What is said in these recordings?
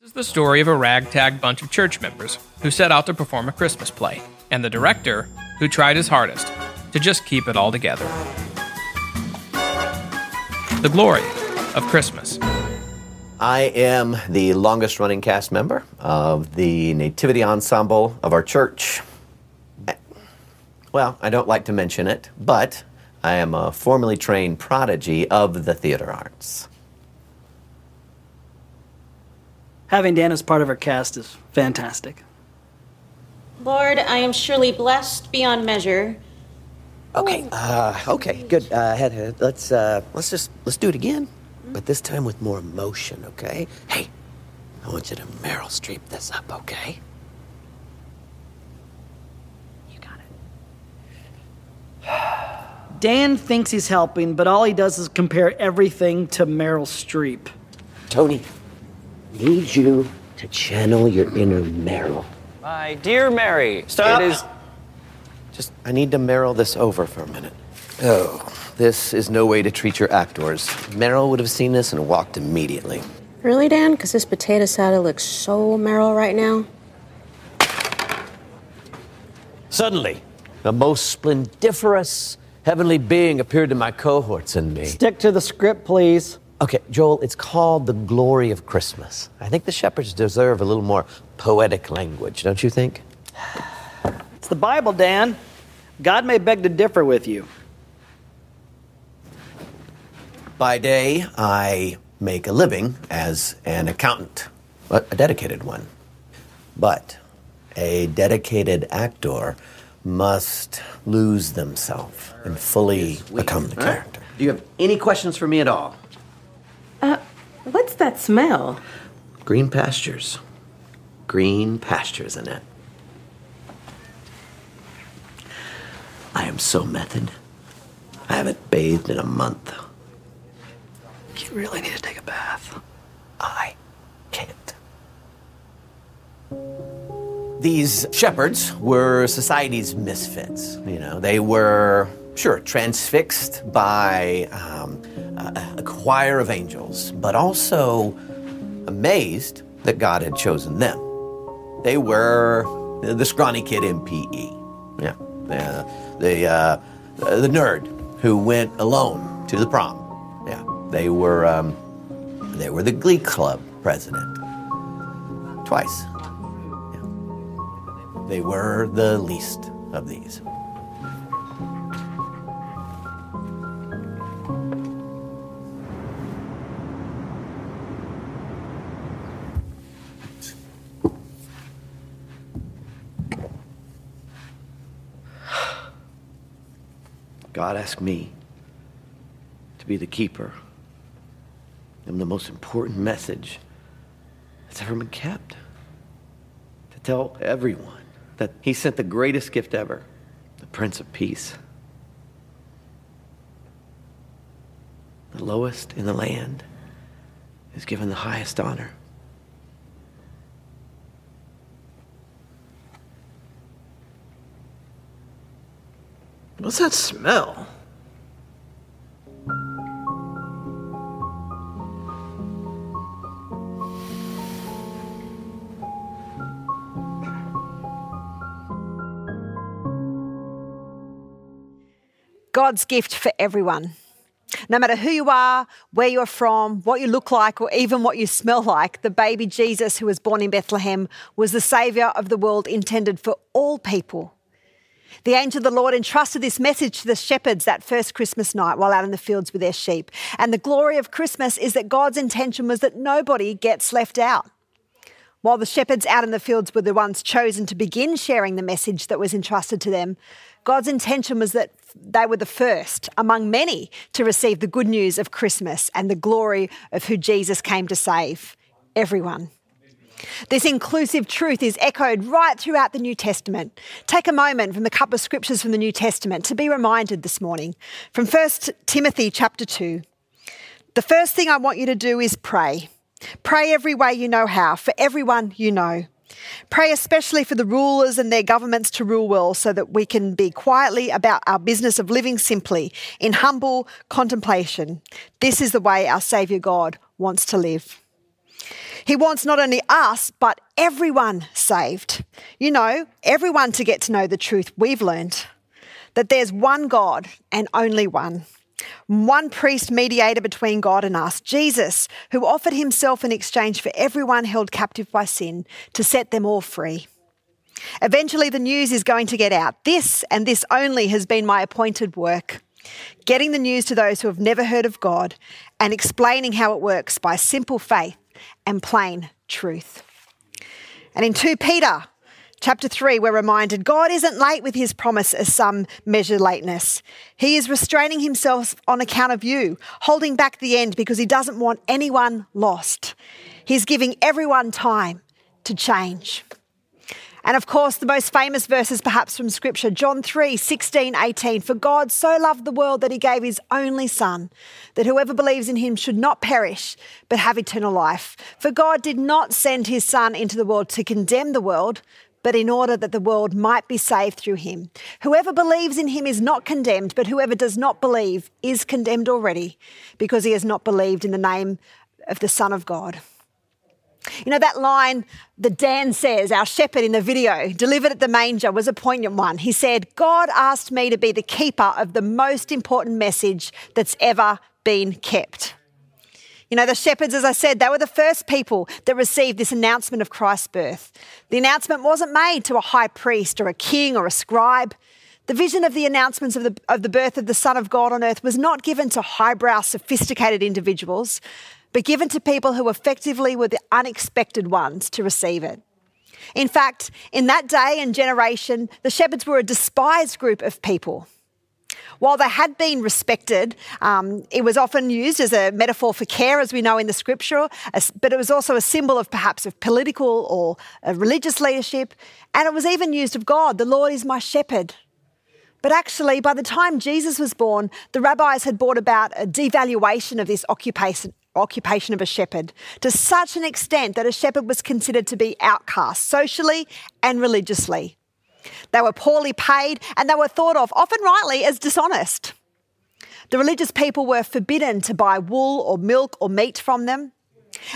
This is the story of a ragtag bunch of church members who set out to perform a Christmas play, and the director who tried his hardest to just keep it all together. The glory of Christmas. I am the longest running cast member of the Nativity Ensemble of our church. Well, I don't like to mention it, but I am a formally trained prodigy of the theater arts. Having Dan as part of our cast is fantastic. Lord, I am surely blessed beyond measure. Okay, uh, okay, good. Uh, head, head. Let's uh, let's just let's do it again, but this time with more emotion. Okay? Hey, I want you to Meryl Streep this up. Okay? You got it. Dan thinks he's helping, but all he does is compare everything to Meryl Streep. Tony, need you to channel your inner Meryl. My dear Mary, Stop. it is. Just, I need to Meryl this over for a minute. Oh, this is no way to treat your actors. Meryl would have seen this and walked immediately. Really, Dan? Because this potato salad looks so Meryl right now. Suddenly, the most splendiferous heavenly being appeared to my cohorts and me. Stick to the script, please. Okay, Joel, it's called the glory of Christmas. I think the shepherds deserve a little more poetic language, don't you think? It's the Bible, Dan. God may beg to differ with you. By day, I make a living as an accountant, but a dedicated one. But a dedicated actor must lose themselves and fully become the character. Do you have any questions for me at all? Uh, what's that smell? Green pastures. Green pastures, Annette. I am so method. I haven't bathed in a month. You really need to take a bath. I can't. These shepherds were society's misfits. You know, they were, sure, transfixed by a, a choir of angels, but also amazed that God had chosen them. They were the, scrawny kid in PE. Yeah, the the, uh, the nerd who went alone to the prom. Yeah, they were um, they were the Glee Club president twice. Yeah. They were the least of these. Asked me to be the keeper of the most important message that's ever been kept. To tell everyone that He sent the greatest gift ever, the Prince of Peace. The lowest in the land is given the highest honor. What's that smell? God's gift for everyone. No matter who you are, where you're from, what you look like, or even what you smell like, the baby Jesus who was born in Bethlehem was the Saviour of the world intended for all people. The angel of the Lord entrusted this message to the shepherds that first Christmas night while out in the fields with their sheep. And the glory of Christmas is that God's intention was that nobody gets left out. While the shepherds out in the fields were the ones chosen to begin sharing the message that was entrusted to them, God's intention was that they were the first among many to receive the good news of Christmas and the glory of who Jesus came to save everyone. This inclusive truth is echoed right throughout the New Testament. Take a moment from the couple of scriptures from the New Testament to be reminded this morning. From 1 Timothy chapter 2. The first thing I want you to do is pray. Pray every way you know how, for everyone you know. Pray especially for the rulers and their governments to rule well so that we can be quietly about our business of living simply in humble contemplation. This is the way our Saviour God wants to live. He wants not only us, but everyone saved. You know, everyone to get to know the truth we've learned that there's one God and only one. One priest mediator between God and us, Jesus, who offered himself in exchange for everyone held captive by sin to set them all free. Eventually, the news is going to get out. This and this only has been my appointed work getting the news to those who have never heard of God and explaining how it works by simple faith and plain truth. And in 2 Peter chapter 3, we're reminded God isn't late with his promise as some measure lateness. He is restraining himself on account of you, holding back the end because he doesn't want anyone lost. He's giving everyone time to change. And of course, the most famous verses perhaps from Scripture, John 3 16, 18. For God so loved the world that he gave his only Son, that whoever believes in him should not perish, but have eternal life. For God did not send his Son into the world to condemn the world, but in order that the world might be saved through him. Whoever believes in him is not condemned, but whoever does not believe is condemned already, because he has not believed in the name of the Son of God. You know, that line that Dan says, our shepherd in the video, delivered at the manger, was a poignant one. He said, God asked me to be the keeper of the most important message that's ever been kept. You know, the shepherds, as I said, they were the first people that received this announcement of Christ's birth. The announcement wasn't made to a high priest or a king or a scribe. The vision of the announcements of the, of the birth of the Son of God on earth was not given to highbrow, sophisticated individuals, but given to people who effectively were the unexpected ones to receive it. In fact, in that day and generation, the shepherds were a despised group of people. While they had been respected, um, it was often used as a metaphor for care, as we know in the scripture, but it was also a symbol of perhaps of political or religious leadership, and it was even used of God. The Lord is my shepherd. But actually, by the time Jesus was born, the rabbis had brought about a devaluation of this occupation, occupation of a shepherd to such an extent that a shepherd was considered to be outcast socially and religiously. They were poorly paid and they were thought of, often rightly, as dishonest. The religious people were forbidden to buy wool or milk or meat from them.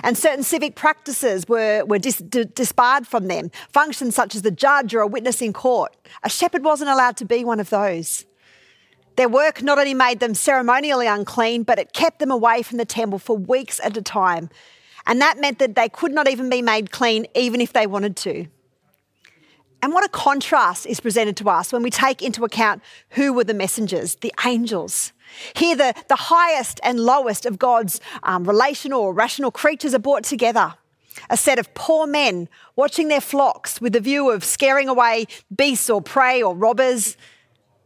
And certain civic practices were, were dis, d- disbarred from them, functions such as the judge or a witness in court. A shepherd wasn't allowed to be one of those. Their work not only made them ceremonially unclean, but it kept them away from the temple for weeks at a time. And that meant that they could not even be made clean, even if they wanted to. And what a contrast is presented to us when we take into account who were the messengers, the angels. Here, the, the highest and lowest of God's um, relational or rational creatures are brought together. A set of poor men watching their flocks with the view of scaring away beasts or prey or robbers.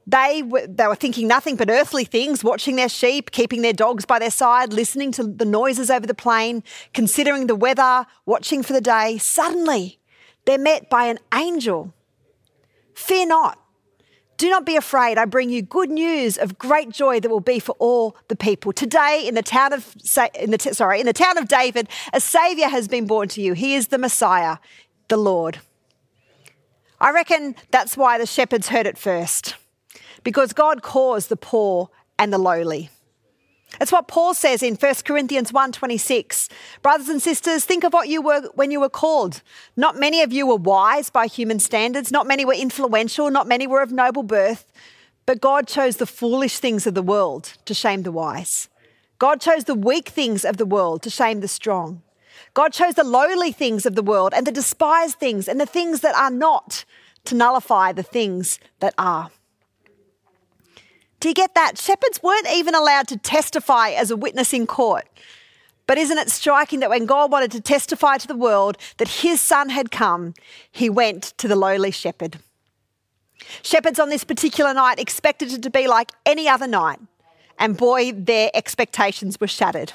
They were, they were thinking nothing but earthly things, watching their sheep, keeping their dogs by their side, listening to the noises over the plain, considering the weather, watching for the day. Suddenly, they're met by an angel. Fear not. Do not be afraid. I bring you good news of great joy that will be for all the people. Today, in the town of in the sorry, in the town of David, a savior has been born to you. He is the Messiah, the Lord. I reckon that's why the shepherds heard it first. Because God calls the poor and the lowly. It's what Paul says in 1 Corinthians 1:26. Brothers and sisters, think of what you were when you were called. Not many of you were wise by human standards, not many were influential, not many were of noble birth, but God chose the foolish things of the world to shame the wise. God chose the weak things of the world to shame the strong. God chose the lowly things of the world and the despised things and the things that are not to nullify the things that are. Do you get that? Shepherds weren't even allowed to testify as a witness in court. But isn't it striking that when God wanted to testify to the world that his son had come, he went to the lowly shepherd? Shepherds on this particular night expected it to be like any other night, and boy, their expectations were shattered.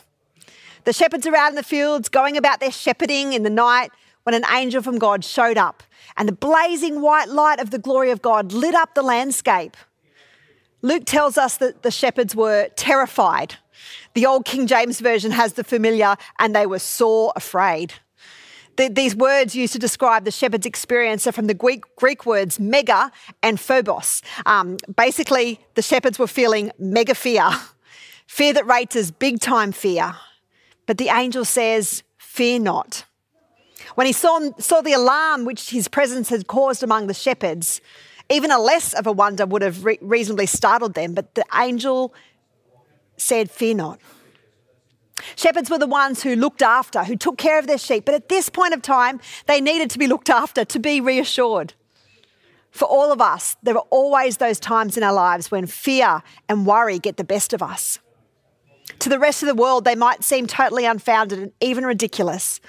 The shepherds are out in the fields going about their shepherding in the night when an angel from God showed up, and the blazing white light of the glory of God lit up the landscape. Luke tells us that the shepherds were terrified. The old King James Version has the familiar, and they were sore afraid. The, these words used to describe the shepherd's experience are from the Greek, Greek words mega and phobos. Um, basically, the shepherds were feeling mega fear, fear that rates as big time fear. But the angel says, Fear not. When he saw, saw the alarm which his presence had caused among the shepherds, even a less of a wonder would have re- reasonably startled them, but the angel said, Fear not. Shepherds were the ones who looked after, who took care of their sheep, but at this point of time, they needed to be looked after, to be reassured. For all of us, there are always those times in our lives when fear and worry get the best of us. To the rest of the world, they might seem totally unfounded and even ridiculous,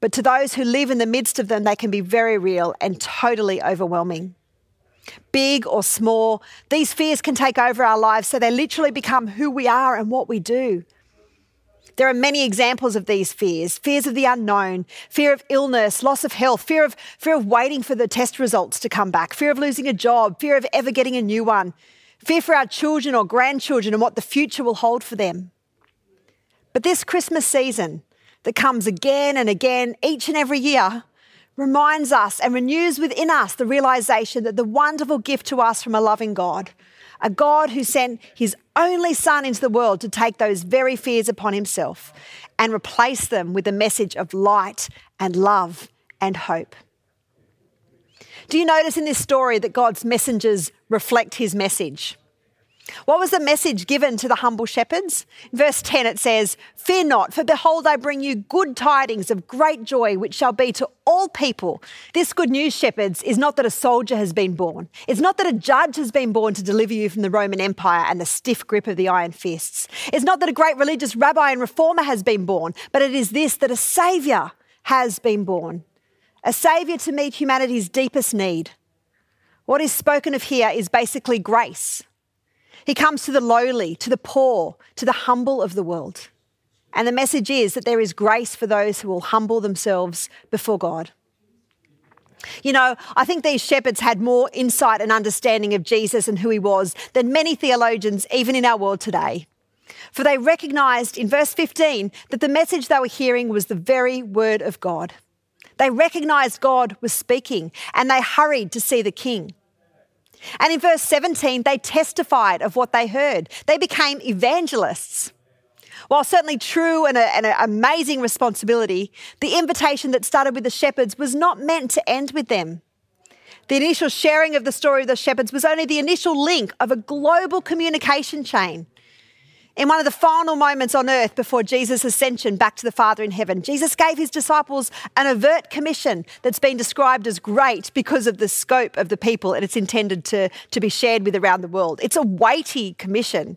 but to those who live in the midst of them, they can be very real and totally overwhelming. Big or small, these fears can take over our lives so they literally become who we are and what we do. There are many examples of these fears fears of the unknown, fear of illness, loss of health, fear of, fear of waiting for the test results to come back, fear of losing a job, fear of ever getting a new one, fear for our children or grandchildren and what the future will hold for them. But this Christmas season that comes again and again, each and every year, reminds us and renews within us the realization that the wonderful gift to us from a loving God a God who sent his only Son into the world to take those very fears upon himself and replace them with a message of light and love and hope. Do you notice in this story that God's messengers reflect his message? What was the message given to the humble shepherds? In verse 10, it says, Fear not, for behold, I bring you good tidings of great joy, which shall be to all people. This good news, shepherds, is not that a soldier has been born. It's not that a judge has been born to deliver you from the Roman Empire and the stiff grip of the iron fists. It's not that a great religious rabbi and reformer has been born, but it is this that a saviour has been born. A saviour to meet humanity's deepest need. What is spoken of here is basically grace he comes to the lowly, to the poor, to the humble of the world. And the message is that there is grace for those who will humble themselves before God. You know, I think these shepherds had more insight and understanding of Jesus and who he was than many theologians, even in our world today. For they recognized in verse 15 that the message they were hearing was the very word of God. They recognized God was speaking and they hurried to see the king. And in verse 17, they testified of what they heard. They became evangelists. While certainly true and, an amazing responsibility, the invitation that started with the shepherds was not meant to end with them. The initial sharing of the story of the shepherds was only the initial link of a global communication chain in one of the final moments on earth before Jesus' ascension back to the Father in heaven, Jesus gave his disciples an overt commission that's been described as great because of the scope of the people and it's intended to, to be shared with around the world. It's a weighty commission.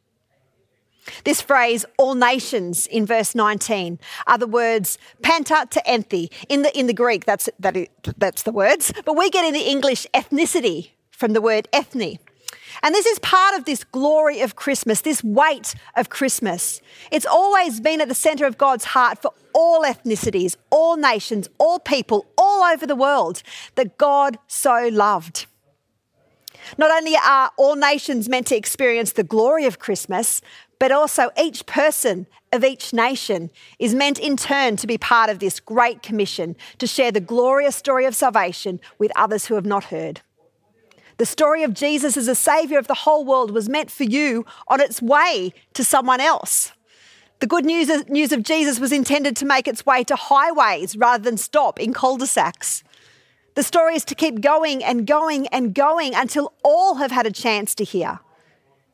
This phrase, all nations, in verse 19, are the words panta to enthi. In the, in the Greek, that's, that is, that's the words, but we get in the English ethnicity from the word ethne. And this is part of this glory of Christmas, this weight of Christmas. It's always been at the center of God's heart for all ethnicities, all nations, all people, all over the world that God so loved. Not only are all nations meant to experience the glory of Christmas, but also each person of each nation is meant in turn to be part of this great commission to share the glorious story of salvation with others who have not heard. The story of Jesus as a savior of the whole world was meant for you on its way to someone else. The good news, news of Jesus was intended to make its way to highways rather than stop in cul de sacs. The story is to keep going and going and going until all have had a chance to hear.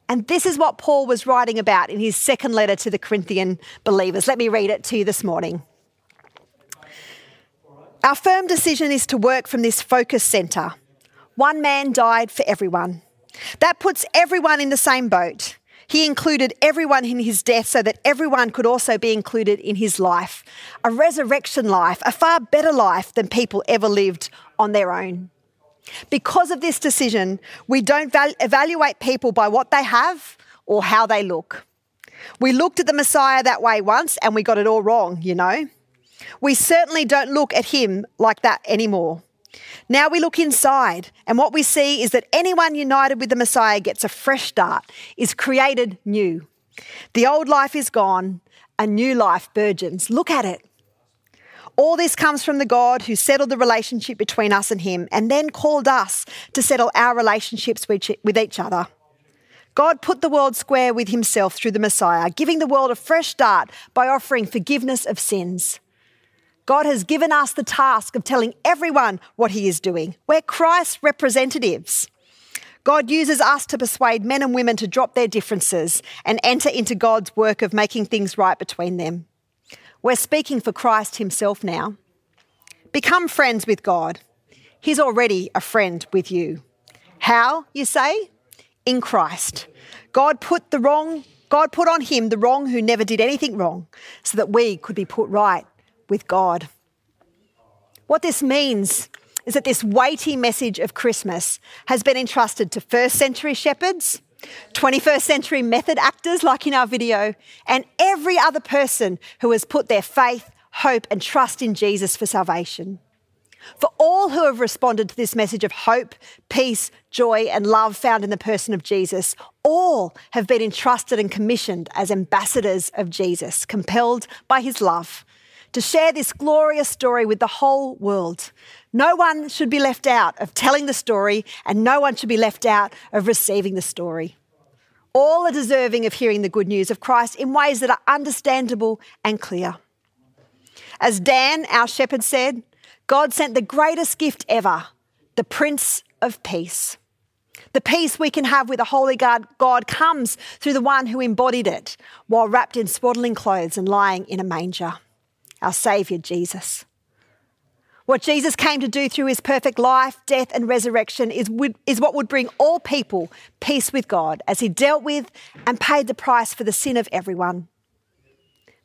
And this is what Paul was writing about in his second letter to the Corinthian believers. Let me read it to you this morning. Our firm decision is to work from this focus centre. One man died for everyone. That puts everyone in the same boat. He included everyone in his death so that everyone could also be included in his life. A resurrection life, a far better life than people ever lived on their own. Because of this decision, we don't val- evaluate people by what they have or how they look. We looked at the Messiah that way once and we got it all wrong, you know. We certainly don't look at him like that anymore. Now we look inside, and what we see is that anyone united with the Messiah gets a fresh start, is created new. The old life is gone, a new life burgeons. Look at it. All this comes from the God who settled the relationship between us and Him and then called us to settle our relationships with each other. God put the world square with Himself through the Messiah, giving the world a fresh start by offering forgiveness of sins. God has given us the task of telling everyone what He is doing. We're Christ's representatives. God uses us to persuade men and women to drop their differences and enter into God's work of making things right between them. We're speaking for Christ Himself now. Become friends with God. He's already a friend with you. How, you say? In Christ. God put the wrong God put on him the wrong who never did anything wrong so that we could be put right with God. What this means is that this weighty message of Christmas has been entrusted to first century shepherds 21st century method actors, like in our video, and every other person who has put their faith, hope, and trust in Jesus for salvation. For all who have responded to this message of hope, peace, joy, and love found in the person of Jesus, all have been entrusted and commissioned as ambassadors of Jesus, compelled by his love to share this glorious story with the whole world. No one should be left out of telling the story, and no one should be left out of receiving the story. All are deserving of hearing the good news of Christ in ways that are understandable and clear. As Dan, our shepherd, said, God sent the greatest gift ever, the Prince of Peace. The peace we can have with a holy God, God comes through the one who embodied it while wrapped in swaddling clothes and lying in a manger our Saviour Jesus. What Jesus came to do through his perfect life, death, and resurrection is, is what would bring all people peace with God as he dealt with and paid the price for the sin of everyone.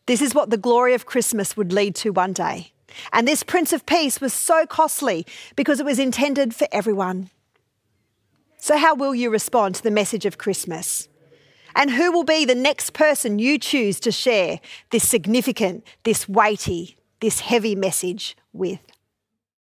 This is what the glory of Christmas would lead to one day. And this Prince of Peace was so costly because it was intended for everyone. So, how will you respond to the message of Christmas? And who will be the next person you choose to share this significant, this weighty, this heavy message with?